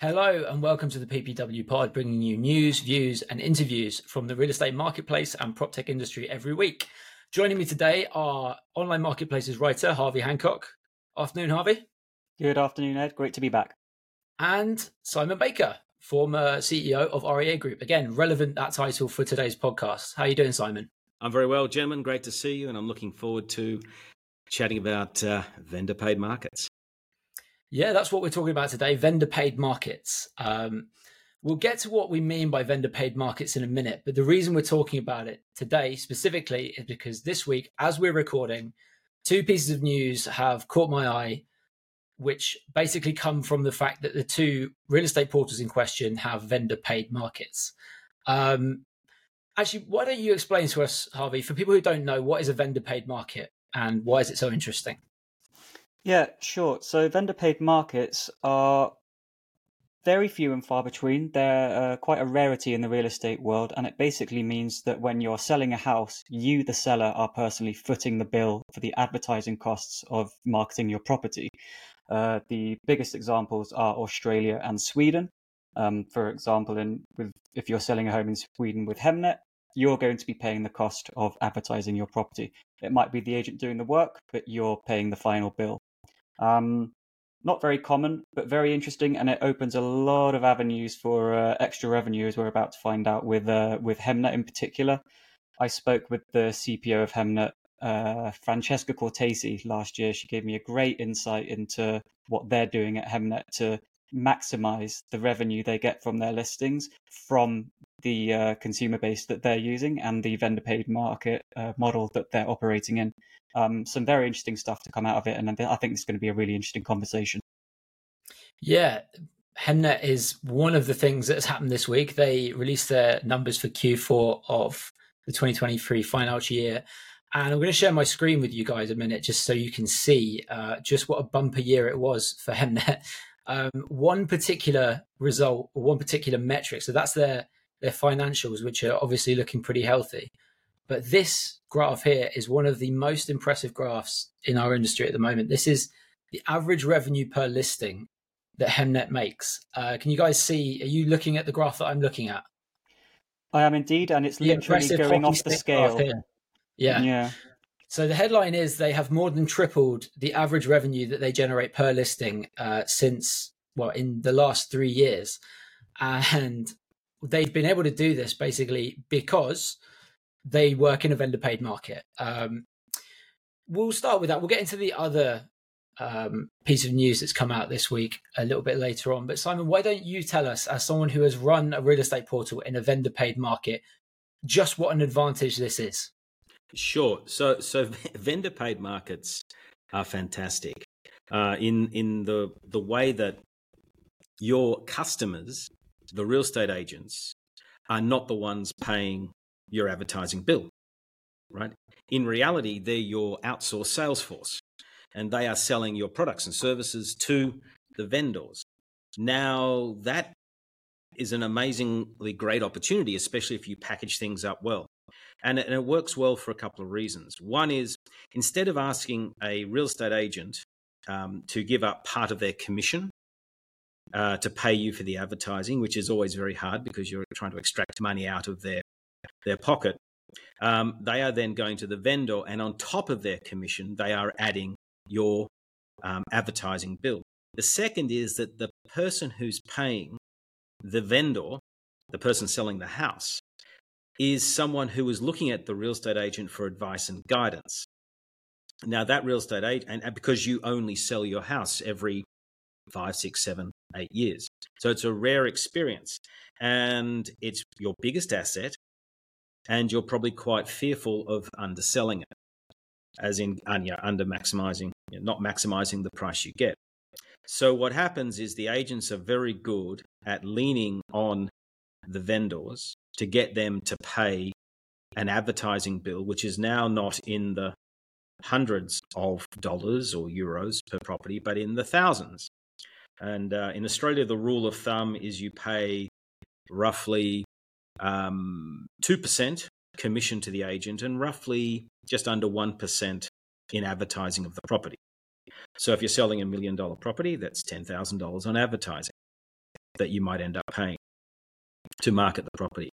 Hello and welcome to the PPW pod, bringing you news, views, and interviews from the real estate marketplace and prop tech industry every week. Joining me today are online marketplaces writer Harvey Hancock. Afternoon, Harvey. Good afternoon, Ed. Great to be back. And Simon Baker, former CEO of REA Group. Again, relevant that title for today's podcast. How are you doing, Simon? I'm very well, gentlemen. Great to see you, and I'm looking forward to chatting about uh, vendor paid markets. Yeah, that's what we're talking about today vendor paid markets. Um, we'll get to what we mean by vendor paid markets in a minute, but the reason we're talking about it today specifically is because this week, as we're recording, two pieces of news have caught my eye, which basically come from the fact that the two real estate portals in question have vendor paid markets. Um, actually, why don't you explain to us, Harvey, for people who don't know, what is a vendor paid market and why is it so interesting? Yeah, sure. So vendor paid markets are very few and far between. They're uh, quite a rarity in the real estate world, and it basically means that when you're selling a house, you, the seller, are personally footing the bill for the advertising costs of marketing your property. Uh, the biggest examples are Australia and Sweden. Um, for example, in with if you're selling a home in Sweden with Hemnet, you're going to be paying the cost of advertising your property. It might be the agent doing the work, but you're paying the final bill. Um, not very common, but very interesting, and it opens a lot of avenues for uh, extra revenue, as we're about to find out with uh, with Hemnet in particular. I spoke with the CPO of Hemnet, uh, Francesca Cortesi, last year. She gave me a great insight into what they're doing at Hemnet to maximize the revenue they get from their listings from the uh, consumer base that they're using and the vendor paid market uh, model that they're operating in. Um, some very interesting stuff to come out of it, and I think it's going to be a really interesting conversation. Yeah, Hemnet is one of the things that has happened this week. They released their numbers for Q4 of the 2023 financial year. And I'm going to share my screen with you guys a minute just so you can see uh, just what a bumper year it was for Hemnet. Um, one particular result or one particular metric, so that's their their financials, which are obviously looking pretty healthy. But this graph here is one of the most impressive graphs in our industry at the moment. This is the average revenue per listing that Hemnet makes. Uh, can you guys see? Are you looking at the graph that I'm looking at? I am indeed, and it's the literally going off the scale. Yeah. Yeah. So the headline is they have more than tripled the average revenue that they generate per listing uh, since well in the last three years, and they've been able to do this basically because they work in a vendor paid market. Um, we'll start with that. We'll get into the other um, piece of news that's come out this week a little bit later on. But Simon, why don't you tell us, as someone who has run a real estate portal in a vendor paid market, just what an advantage this is? Sure. So, so vendor paid markets are fantastic uh, in in the the way that your customers, the real estate agents, are not the ones paying your advertising bill, right? In reality, they're your outsourced sales force and they are selling your products and services to the vendors. Now, that is an amazingly great opportunity, especially if you package things up well. And it, and it, works well for a couple of reasons. One is instead of asking a real estate agent um, to give up part of their commission uh, to pay you for the advertising, which is always very hard because you're trying to extract money out of their their pocket. Um, they are then going to the vendor, and on top of their commission, they are adding your um, advertising bill. The second is that the person who's paying the vendor, the person selling the house, is someone who is looking at the real estate agent for advice and guidance. Now, that real estate agent, and because you only sell your house every five, six, seven, eight years. So it's a rare experience and it's your biggest asset and you're probably quite fearful of underselling it, as in uh, under maximizing, you know, not maximizing the price you get. So what happens is the agents are very good at leaning on the vendors to get them to pay an advertising bill, which is now not in the hundreds of dollars or euros per property, but in the thousands. And uh, in Australia, the rule of thumb is you pay roughly um, 2% commission to the agent and roughly just under 1% in advertising of the property. So if you're selling a million dollar property, that's $10,000 on advertising. that you might end up paying to market the property.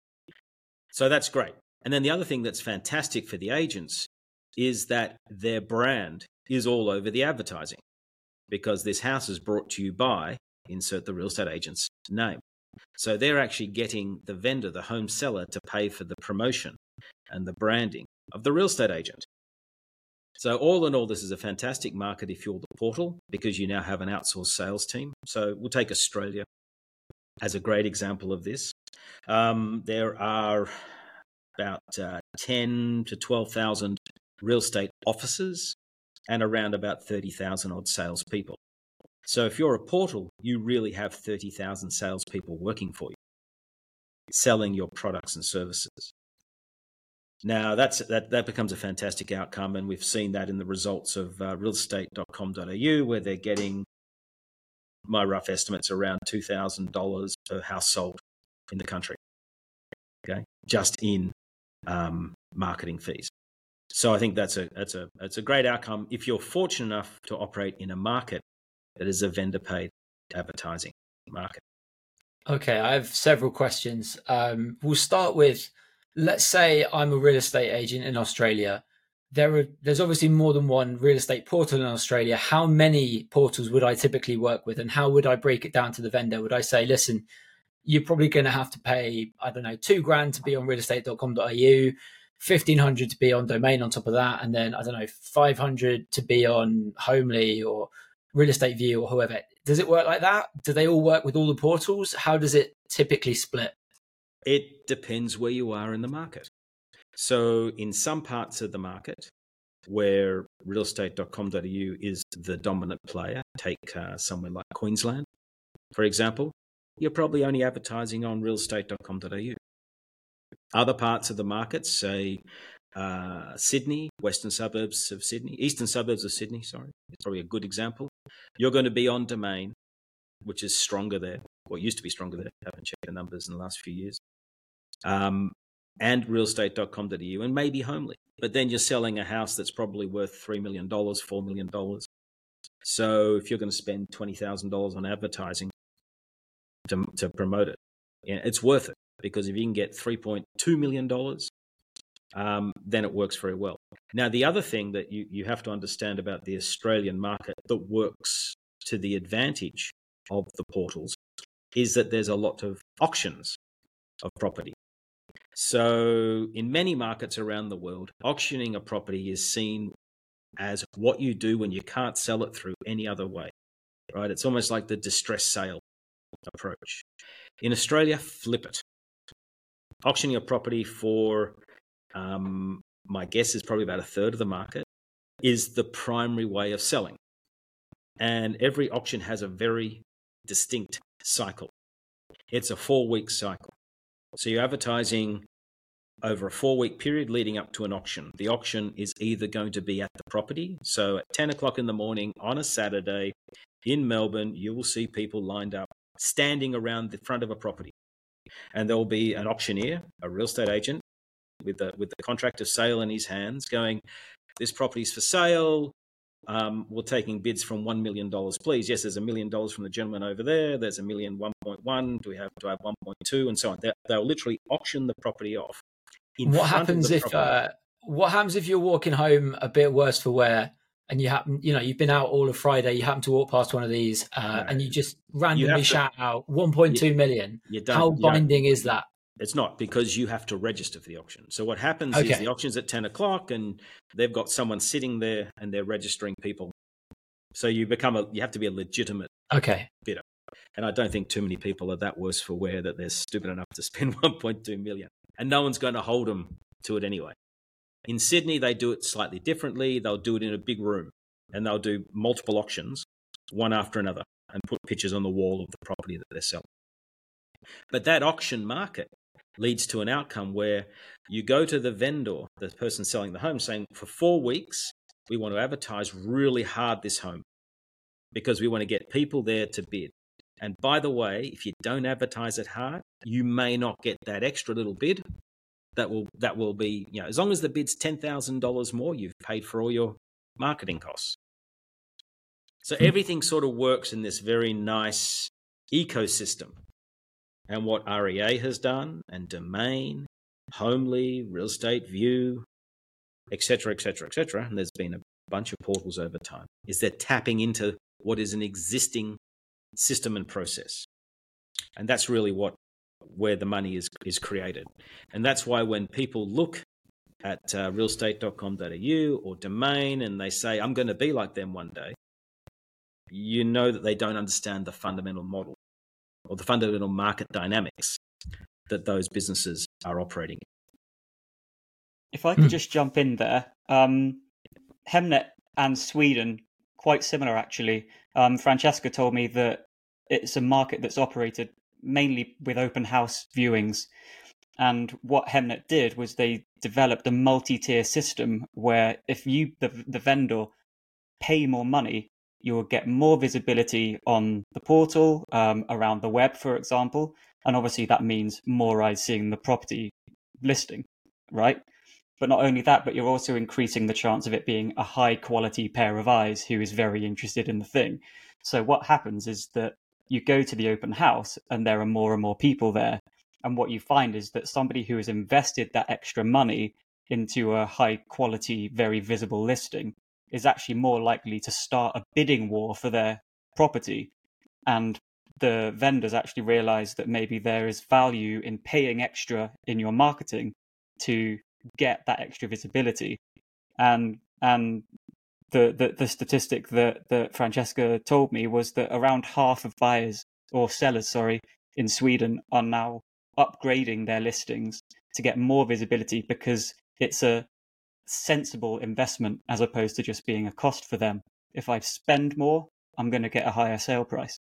So that's great. And then the other thing that's fantastic for the agents is that their brand is all over the advertising because this house is brought to you by insert the real estate agent's name. So they're actually getting the vendor, the home seller, to pay for the promotion and the branding of the real estate agent. So, all in all, this is a fantastic market if you're the portal because you now have an outsourced sales team. So, we'll take Australia as a great example of this. Um, there are about uh, 10 to 12,000 real estate offices and around about 30,000 odd salespeople. So if you're a portal, you really have 30,000 salespeople working for you, selling your products and services. Now that's that that becomes a fantastic outcome, and we've seen that in the results of uh, realestate.com.au, where they're getting my rough estimates around two thousand dollars per household in the country. Okay, just in um, marketing fees. So I think that's a that's a that's a great outcome if you're fortunate enough to operate in a market that is a vendor paid advertising market. Okay, I have several questions. Um, we'll start with let's say I'm a real estate agent in Australia. There are there's obviously more than one real estate portal in Australia. How many portals would I typically work with, and how would I break it down to the vendor? Would I say, listen, you're probably going to have to pay I don't know two grand to be on realestate.com.au, fifteen hundred to be on domain on top of that, and then I don't know five hundred to be on Homely or Real Estate View or whoever. Does it work like that? Do they all work with all the portals? How does it typically split? It depends where you are in the market. So, in some parts of the market where realestate.com.au is the dominant player, take uh, somewhere like Queensland, for example, you're probably only advertising on realestate.com.au. Other parts of the market, say uh, Sydney, western suburbs of Sydney, eastern suburbs of Sydney, sorry, it's probably a good example. You're going to be on domain, which is stronger there, or used to be stronger there. I haven't checked the numbers in the last few years. Um, and realestate.com.au and maybe Homely. But then you're selling a house that's probably worth $3 million, $4 million. So if you're going to spend $20,000 on advertising to, to promote it, yeah, it's worth it because if you can get $3.2 million, um, then it works very well. Now, the other thing that you, you have to understand about the Australian market that works to the advantage of the portals is that there's a lot of auctions of property. So, in many markets around the world, auctioning a property is seen as what you do when you can't sell it through any other way, right? It's almost like the distress sale approach. In Australia, flip it. Auctioning a property for, um, my guess is probably about a third of the market, is the primary way of selling. And every auction has a very distinct cycle. It's a four week cycle. So you're advertising over a four week period leading up to an auction. The auction is either going to be at the property. So at 10 o'clock in the morning on a Saturday in Melbourne, you will see people lined up standing around the front of a property. And there will be an auctioneer, a real estate agent, with the, with the contract of sale in his hands going, This property is for sale um, we're taking bids from $1 million, please. Yes, there's a million dollars from the gentleman over there. There's a million, 1.1. Do we have to have 1.2 and so on? They, they'll literally auction the property off. what happens if, uh, what happens if you're walking home a bit worse for wear and you happen, you know, you've been out all of Friday, you happen to walk past one of these uh, and you just randomly you shout out 1.2 you, million. How binding is that? It's not because you have to register for the auction. So what happens okay. is the auction's at ten o'clock, and they've got someone sitting there, and they're registering people. So you become a you have to be a legitimate okay bidder. And I don't think too many people are that worse for wear that they're stupid enough to spend 1.2 million, and no one's going to hold them to it anyway. In Sydney, they do it slightly differently. They'll do it in a big room, and they'll do multiple auctions, one after another, and put pictures on the wall of the property that they're selling. But that auction market leads to an outcome where you go to the vendor, the person selling the home, saying, for four weeks, we want to advertise really hard this home because we want to get people there to bid. And by the way, if you don't advertise it hard, you may not get that extra little bid. That will that will be you know as long as the bid's ten thousand dollars more, you've paid for all your marketing costs. So hmm. everything sort of works in this very nice ecosystem and what REA has done, and Domain, Homely, Real Estate View, etc., etc., etc., and there's been a bunch of portals over time, is they're tapping into what is an existing system and process. And that's really what where the money is is created. And that's why when people look at uh, realestate.com.au or domain and they say I'm going to be like them one day, you know that they don't understand the fundamental model or the fundamental market dynamics that those businesses are operating in. If I could mm. just jump in there, um, Hemnet and Sweden, quite similar actually. Um, Francesca told me that it's a market that's operated mainly with open house viewings. And what Hemnet did was they developed a multi-tier system where if you the, the vendor pay more money, you will get more visibility on the portal um, around the web, for example, and obviously that means more eyes seeing the property listing, right? But not only that, but you're also increasing the chance of it being a high quality pair of eyes who is very interested in the thing. So what happens is that you go to the open house and there are more and more people there. And what you find is that somebody who has invested that extra money into a high quality, very visible listing is actually more likely to start a bidding war for their property. And the vendors actually realize that maybe there is value in paying extra in your marketing to get that extra visibility. And and the, the, the statistic that, that Francesca told me was that around half of buyers or sellers, sorry, in Sweden are now upgrading their listings to get more visibility because it's a sensible investment as opposed to just being a cost for them. If I spend more, I'm going to get a higher sale price.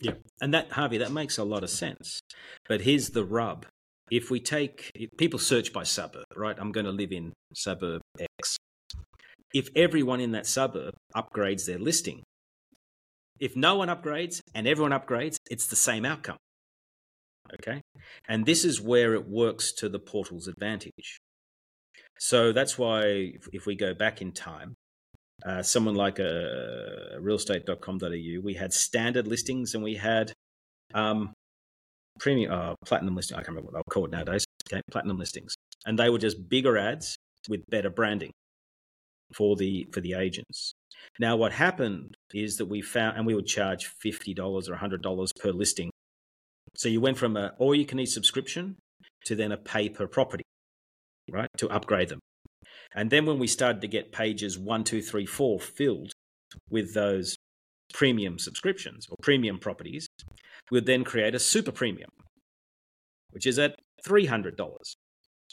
Yeah, and that Harvey, that makes a lot of sense. But here's the rub: if we take people search by suburb, right? I'm going to live in suburb X if everyone in that suburb upgrades their listing. If no one upgrades and everyone upgrades, it's the same outcome. Okay? And this is where it works to the portal's advantage. So that's why if we go back in time, uh, someone like a uh, realestate.com.au, we had standard listings and we had um, premium, uh, platinum listing. I can't remember what they'll called nowadays. Okay, platinum listings, and they were just bigger ads with better branding for the for the agents. Now, what happened is that we found, and we would charge fifty dollars or hundred dollars per listing. So you went from a all you can eat subscription to then a pay per property, right? To upgrade them. And then when we started to get pages one, two, three, four filled with those premium subscriptions or premium properties, we'd then create a super premium, which is at $300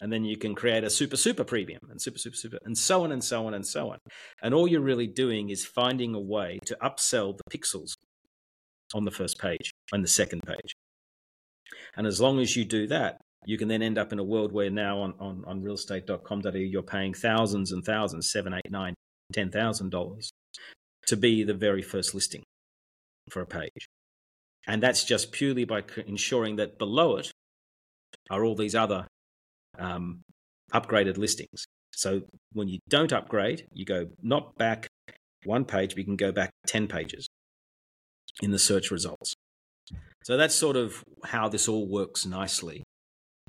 and then you can create a super super premium and super super super and so on and so on and so on. And all you're really doing is finding a way to upsell the pixels on the first page and the second page. And as long as you do that you can then end up in a world where now on, on, on realestate.com.au you're paying thousands and thousands seven eight nine ten thousand dollars to be the very first listing for a page. And that's just purely by ensuring that below it are all these other um, upgraded listings. So when you don't upgrade, you go not back one page, but you can go back 10 pages in the search results. So that's sort of how this all works nicely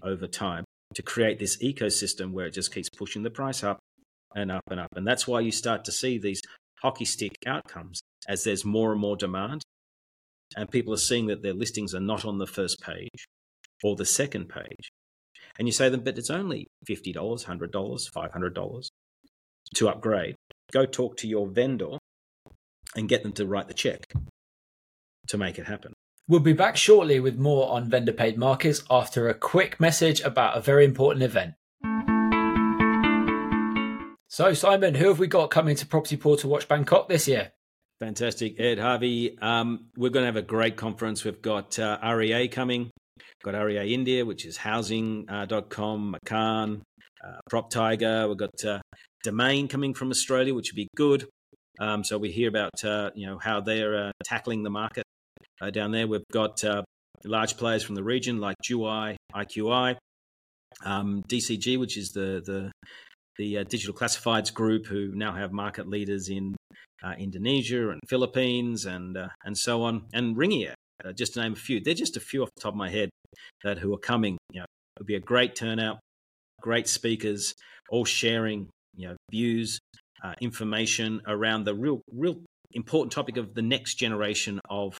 over time to create this ecosystem where it just keeps pushing the price up and up and up. And that's why you start to see these hockey stick outcomes as there's more and more demand. And people are seeing that their listings are not on the first page or the second page, and you say to them, but it's only $50, $100, $500 to upgrade. Go talk to your vendor and get them to write the check to make it happen. We'll be back shortly with more on vendor paid markets after a quick message about a very important event. So, Simon, who have we got coming to Property Portal Watch Bangkok this year? Fantastic, Ed Harvey. Um, we're going to have a great conference. We've got uh, REA coming, got REA India, which is housing.com, uh, Makaan, uh, Prop Tiger. We've got uh, Domain coming from Australia, which would be good. Um, so we hear about uh, you know how they're uh, tackling the market uh, down there. We've got large players from the region like Juwai, IQI, um, DCG, which is the the the digital classifieds group, who now have market leaders in Indonesia and Philippines and and so on, and Ringier, uh, just to name a few. They're just a few off the top of my head that who are coming. You know, it'll be a great turnout, great speakers, all sharing you know views, uh, information around the real real important topic of the next generation of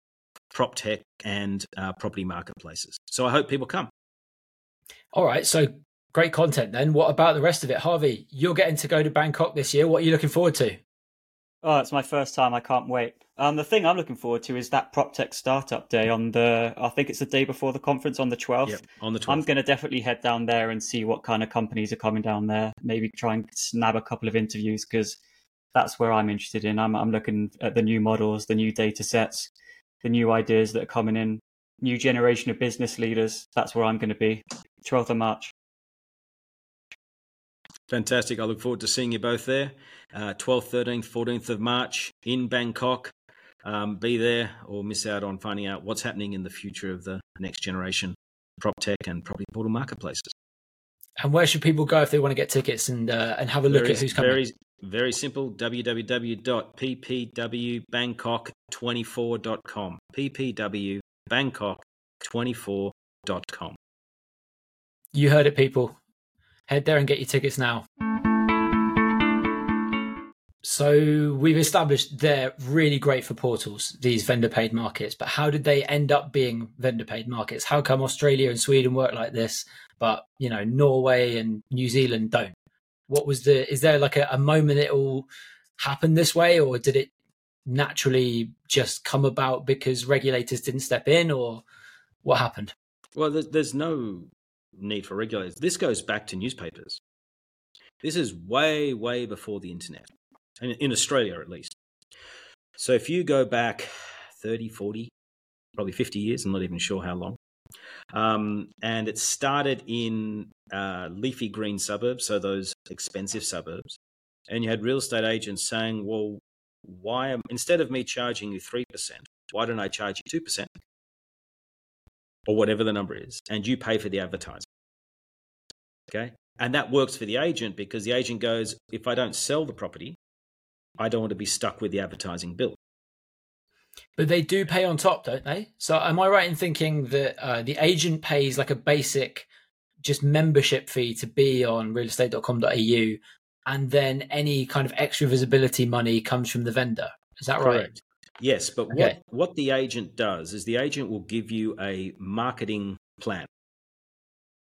prop tech and uh, property marketplaces. So I hope people come. All right, so great content then. What about the rest of it, Harvey? You're getting to go to Bangkok this year. What are you looking forward to? Oh, it's my first time. I can't wait. Um, the thing I'm looking forward to is that PropTech Startup Day on the. I think it's the day before the conference on the 12th. Yep, on the 12th. I'm going to definitely head down there and see what kind of companies are coming down there. Maybe try and snab a couple of interviews because that's where I'm interested in. I'm I'm looking at the new models, the new data sets, the new ideas that are coming in, new generation of business leaders. That's where I'm going to be. 12th of March. Fantastic. I look forward to seeing you both there. Uh, 12th, 13th, 14th of March in Bangkok. Um, be there or miss out on finding out what's happening in the future of the next generation prop tech and property portal marketplaces. And where should people go if they want to get tickets and uh, and have a look very, at who's coming? Very, very simple. www.ppwbangkok24.com. ppwbangkok24.com. You heard it, people. Head there and get your tickets now. So we've established they're really great for portals, these vendor paid markets, but how did they end up being vendor paid markets? How come Australia and Sweden work like this, but you know, Norway and New Zealand don't? What was the is there like a, a moment it all happened this way, or did it naturally just come about because regulators didn't step in, or what happened? Well, there's, there's no need for regulators. This goes back to newspapers. This is way, way before the internet, in Australia at least. So if you go back 30, 40, probably 50 years, I'm not even sure how long, um, and it started in uh, leafy green suburbs, so those expensive suburbs. And you had real estate agents saying, well, why am, instead of me charging you 3%, why don't I charge you 2%? or whatever the number is, and you pay for the advertising. Okay. And that works for the agent because the agent goes, if I don't sell the property, I don't want to be stuck with the advertising bill. But they do pay on top, don't they? So am I right in thinking that uh, the agent pays like a basic just membership fee to be on realestate.com.au and then any kind of extra visibility money comes from the vendor? Is that Correct. right? Yes, but okay. what, what the agent does is the agent will give you a marketing plan.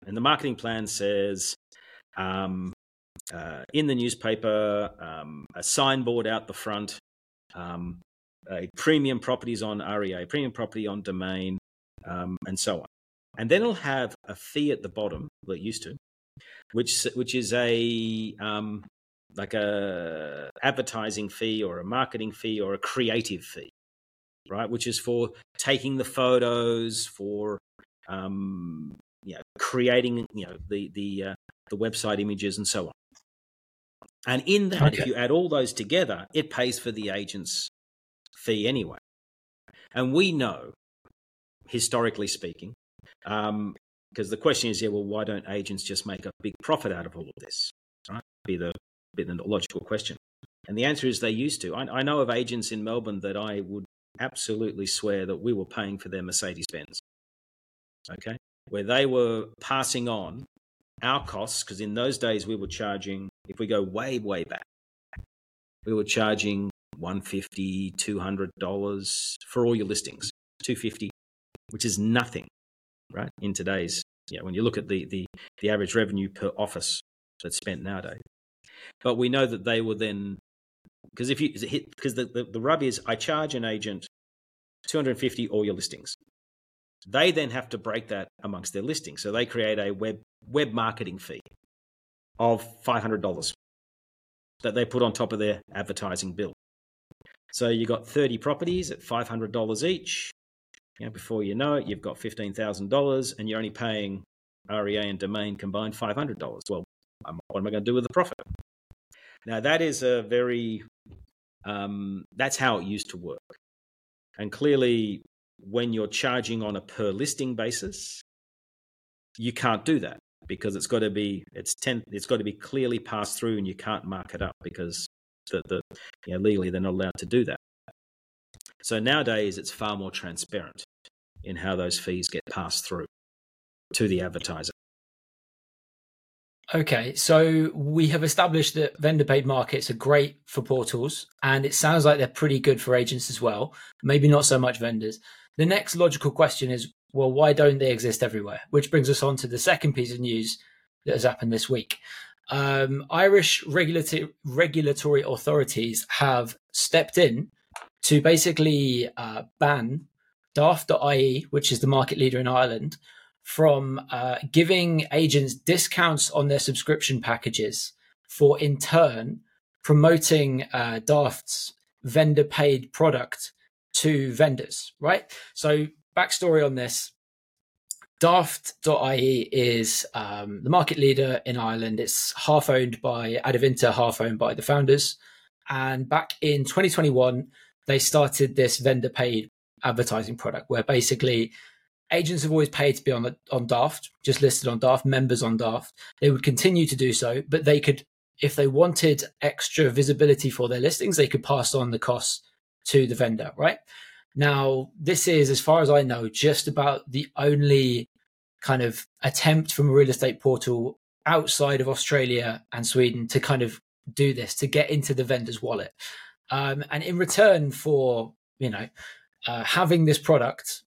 And the marketing plan says um, uh, in the newspaper, um, a signboard out the front, um, a premium properties on REA, premium property on domain, um, and so on. And then it'll have a fee at the bottom, that used to, which which is a um, like a advertising fee or a marketing fee or a creative fee, right? Which is for taking the photos, for um, you know, creating you know the the uh, the website images and so on. And in that, okay. if you add all those together, it pays for the agent's fee anyway. And we know, historically speaking, because um, the question is, yeah, well, why don't agents just make a big profit out of all of this? Right? Be the be the logical question. And the answer is they used to. I, I know of agents in Melbourne that I would absolutely swear that we were paying for their Mercedes Benz. Okay, where they were passing on our costs because in those days we were charging. If we go way way back, we were charging 150 200 dollars for all your listings 250 which is nothing right in today's yeah when you look at the the, the average revenue per office that's spent nowadays but we know that they were then because if you hit, because the, the, the rub is I charge an agent 250 all your listings. They then have to break that amongst their listings. So they create a web web marketing fee of $500 that they put on top of their advertising bill. So you got 30 properties at $500 each. You know, before you know it, you've got $15,000 and you're only paying REA and domain combined $500. Well, what am I going to do with the profit? Now, that is a very, um, that's how it used to work. And clearly, when you're charging on a per listing basis, you can't do that because it's got to be it's ten it's got to be clearly passed through and you can't mark it up because the, the you know, legally they're not allowed to do that. So nowadays it's far more transparent in how those fees get passed through. to the advertiser. Okay, so we have established that vendor paid markets are great for portals, and it sounds like they're pretty good for agents as well. Maybe not so much vendors. The next logical question is well, why don't they exist everywhere? Which brings us on to the second piece of news that has happened this week. Um, Irish regulatory, regulatory authorities have stepped in to basically uh, ban Daft.ie, which is the market leader in Ireland, from uh, giving agents discounts on their subscription packages for in turn promoting uh, Daft's vendor paid product to vendors, right? So, backstory on this Daft.ie is um, the market leader in Ireland. It's half owned by Adevinta, half owned by the founders. And back in 2021, they started this vendor paid advertising product where basically agents have always paid to be on the, on Daft, just listed on Daft, members on Daft. They would continue to do so, but they could, if they wanted extra visibility for their listings, they could pass on the costs to the vendor, right? Now, this is, as far as I know, just about the only kind of attempt from a real estate portal outside of Australia and Sweden to kind of do this, to get into the vendor's wallet. Um, and in return for, you know, uh, having this product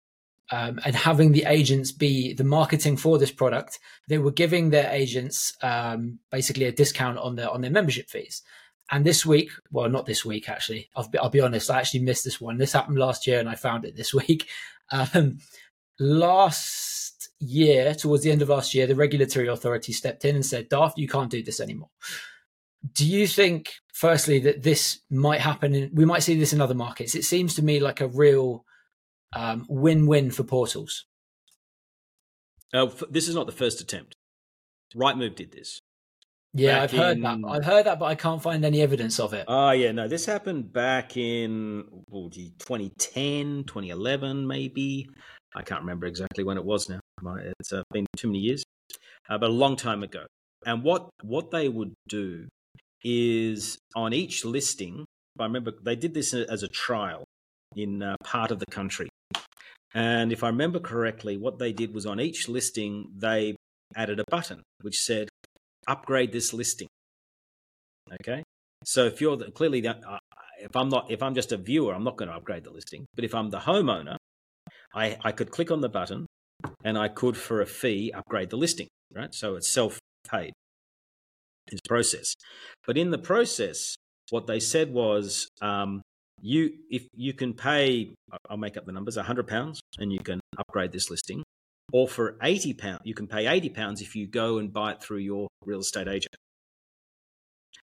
um, and having the agents be the marketing for this product, they were giving their agents um, basically a discount on their on their membership fees. And this week, well, not this week actually. I'll be, I'll be honest, I actually missed this one. This happened last year, and I found it this week. Um, last year, towards the end of last year, the regulatory authority stepped in and said, "Daft, you can't do this anymore." Do you think, firstly, that this might happen? In, we might see this in other markets. It seems to me like a real um, win-win for portals. Uh, this is not the first attempt. Rightmove did this. Yeah, I've heard that. I've heard that, but I can't find any evidence of it. Oh, yeah, no, this happened back in oh, gee, 2010, 2011, maybe. I can't remember exactly when it was now. It's uh, been too many years, uh, but a long time ago. And what what they would do is on each listing. I remember they did this as a trial in uh, part of the country. And if I remember correctly, what they did was on each listing, they added a button which said, upgrade this listing. Okay. So if you're the, clearly, the, uh, if I'm not, if I'm just a viewer, I'm not going to upgrade the listing. But if I'm the homeowner, I, I could click on the button and I could, for a fee, upgrade the listing, right? So it's self paid, this process. But in the process, what they said was um, you if you can pay i'll make up the numbers 100 pounds and you can upgrade this listing or for 80 pounds you can pay 80 pounds if you go and buy it through your real estate agent.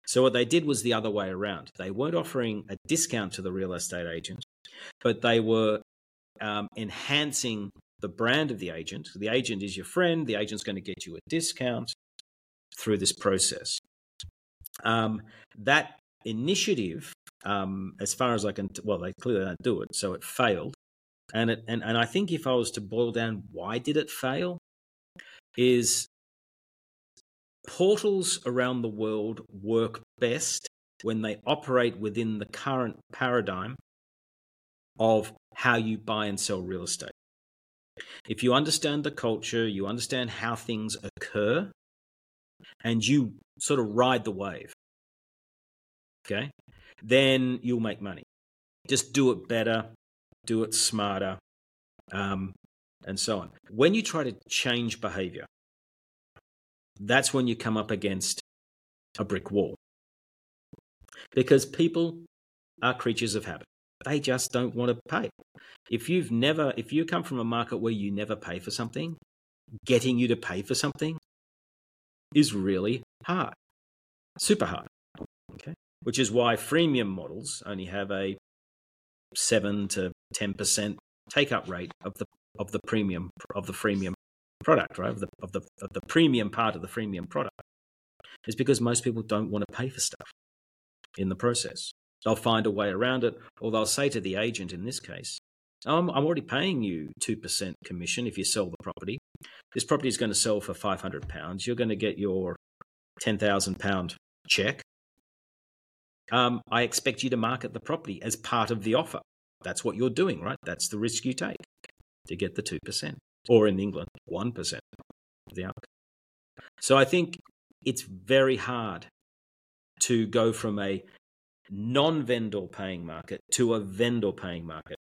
So what they did was the other way around. They weren't offering a discount to the real estate agent but they were um, enhancing the brand of the agent. The agent is your friend. The agent's going to get you a discount through this process. Um, that initiative um, as far as I can, well, they clearly don't do it, so it failed. And it, and and I think if I was to boil down why did it fail, is portals around the world work best when they operate within the current paradigm of how you buy and sell real estate. If you understand the culture, you understand how things occur, and you sort of ride the wave. Okay then you'll make money. Just do it better, do it smarter, um, and so on. When you try to change behavior, that's when you come up against a brick wall. Because people are creatures of habit. They just don't want to pay. If you've never, if you come from a market where you never pay for something, getting you to pay for something is really hard, super hard. Okay which is why freemium models only have a 7 to 10% take up rate of the of the premium of the freemium product right? Of the of the of the premium part of the freemium product is because most people don't want to pay for stuff in the process. They'll find a way around it or they'll say to the agent in this case I'm, I'm already paying you 2% commission if you sell the property. This property is going to sell for 500 pounds. You're going to get your 10,000 pound check. Um, I expect you to market the property as part of the offer. That's what you're doing, right? That's the risk you take to get the 2%, or in England, 1%. the outcome. So I think it's very hard to go from a non vendor paying market to a vendor paying market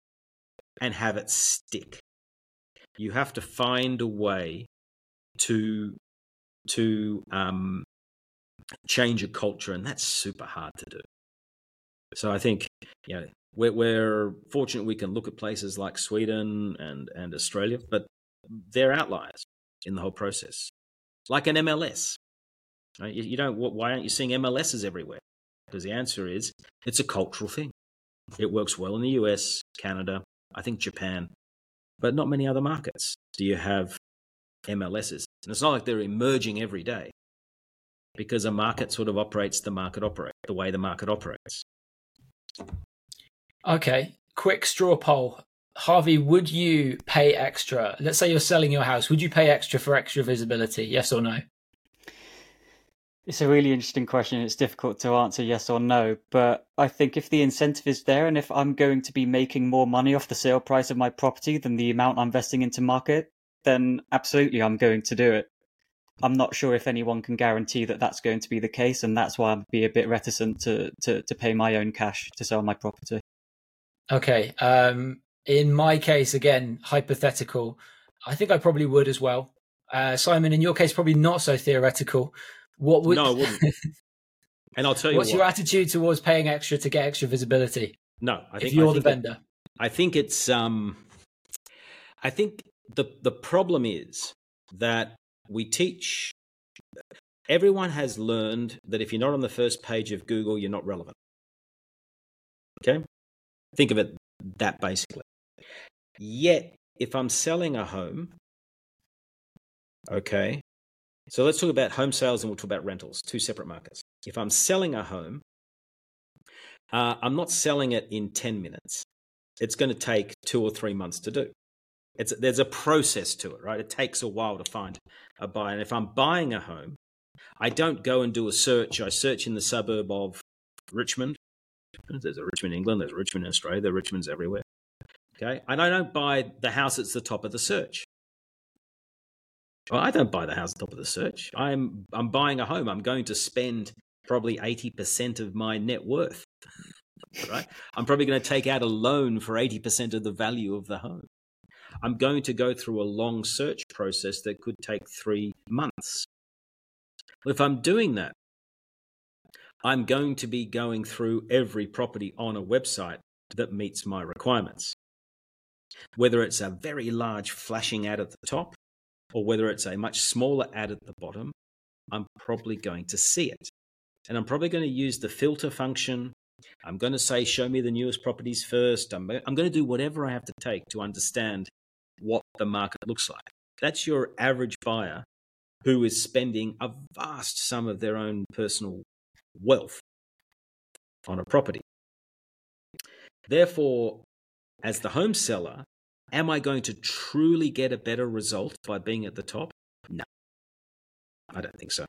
and have it stick. You have to find a way to to um, change a culture, and that's super hard to do. So I think you know we're, we're fortunate we can look at places like Sweden and and Australia, but they're outliers in the whole process, like an MLS. Right? You, you don't. Why aren't you seeing MLSs everywhere? Because the answer is it's a cultural thing. It works well in the US, Canada, I think Japan, but not many other markets. Do you have MLSs? And it's not like they're emerging every day because a market sort of operates the market operate the way the market operates. Okay, quick straw poll. Harvey, would you pay extra? Let's say you're selling your house. Would you pay extra for extra visibility? Yes or no? It's a really interesting question. It's difficult to answer yes or no, but I think if the incentive is there and if I'm going to be making more money off the sale price of my property than the amount I'm investing into market, then absolutely I'm going to do it. I'm not sure if anyone can guarantee that that's going to be the case, and that's why I'd be a bit reticent to, to, to pay my own cash to sell my property. Okay. Um, in my case, again, hypothetical, I think I probably would as well. Uh, Simon, in your case, probably not so theoretical. What would? No, I wouldn't. and I'll tell you What's what, your attitude towards paying extra to get extra visibility? No, I think if you're I the think that- vendor. I think it's um I think the the problem is that we teach everyone has learned that if you're not on the first page of Google, you're not relevant. Okay? Think of it that basically. Yet, if I'm selling a home, okay, so let's talk about home sales and we'll talk about rentals, two separate markets. If I'm selling a home, uh, I'm not selling it in 10 minutes. It's going to take two or three months to do. It's, there's a process to it, right? It takes a while to find a buyer. And if I'm buying a home, I don't go and do a search. I search in the suburb of Richmond. There's a Richmond, England. There's Richmond, Australia. There Richmonds everywhere. Okay. And I don't buy the house that's the top of the search. Well, I don't buy the house at the top of the search. I'm I'm buying a home. I'm going to spend probably 80% of my net worth. Right? I'm probably going to take out a loan for 80% of the value of the home. I'm going to go through a long search process that could take 3 months. If I'm doing that, I'm going to be going through every property on a website that meets my requirements. Whether it's a very large flashing ad at the top or whether it's a much smaller ad at the bottom, I'm probably going to see it. And I'm probably going to use the filter function. I'm going to say, show me the newest properties first. I'm, I'm going to do whatever I have to take to understand what the market looks like. That's your average buyer who is spending a vast sum of their own personal wealth on a property. Therefore, as the home seller, am I going to truly get a better result by being at the top? No, I don't think so.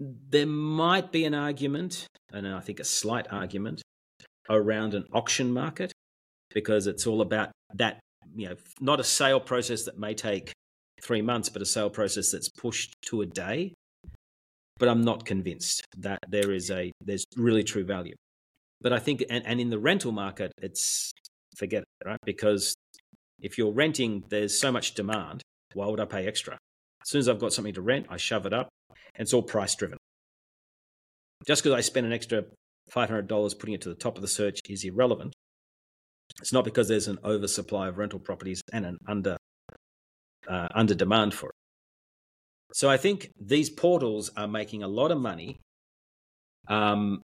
There might be an argument, and I think a slight argument, around an auction market because it's all about that, you know, not a sale process that may take three months, but a sale process that's pushed to a day. But I'm not convinced that there is a there's really true value. But I think, and, and in the rental market, it's forget it, right? Because if you're renting, there's so much demand. Why would I pay extra? As soon as I've got something to rent, I shove it up. And it's all price driven. Just because I spend an extra $500 putting it to the top of the search is irrelevant. It's not because there's an oversupply of rental properties and an under uh, under demand for it. So I think these portals are making a lot of money um,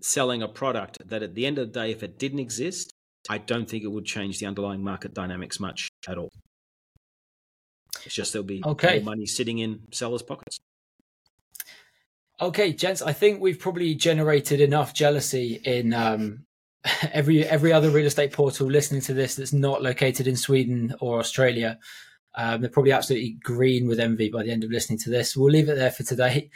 selling a product that at the end of the day, if it didn't exist, I don't think it would change the underlying market dynamics much at all. It's just there'll be Okay. more money sitting in sellers' pockets. Okay, gents, I think we've probably generated enough jealousy in um, every every other real estate portal listening to this that's not located in Sweden or Australia. Um, they're probably absolutely green with envy by the end of listening to this. We'll leave it there for today.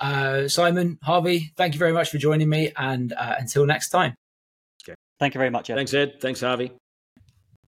Uh, Simon, Harvey, thank you very much for joining me, and uh, until next time. Okay. Thank you very much, Ed. Thanks, Ed. Thanks, Harvey.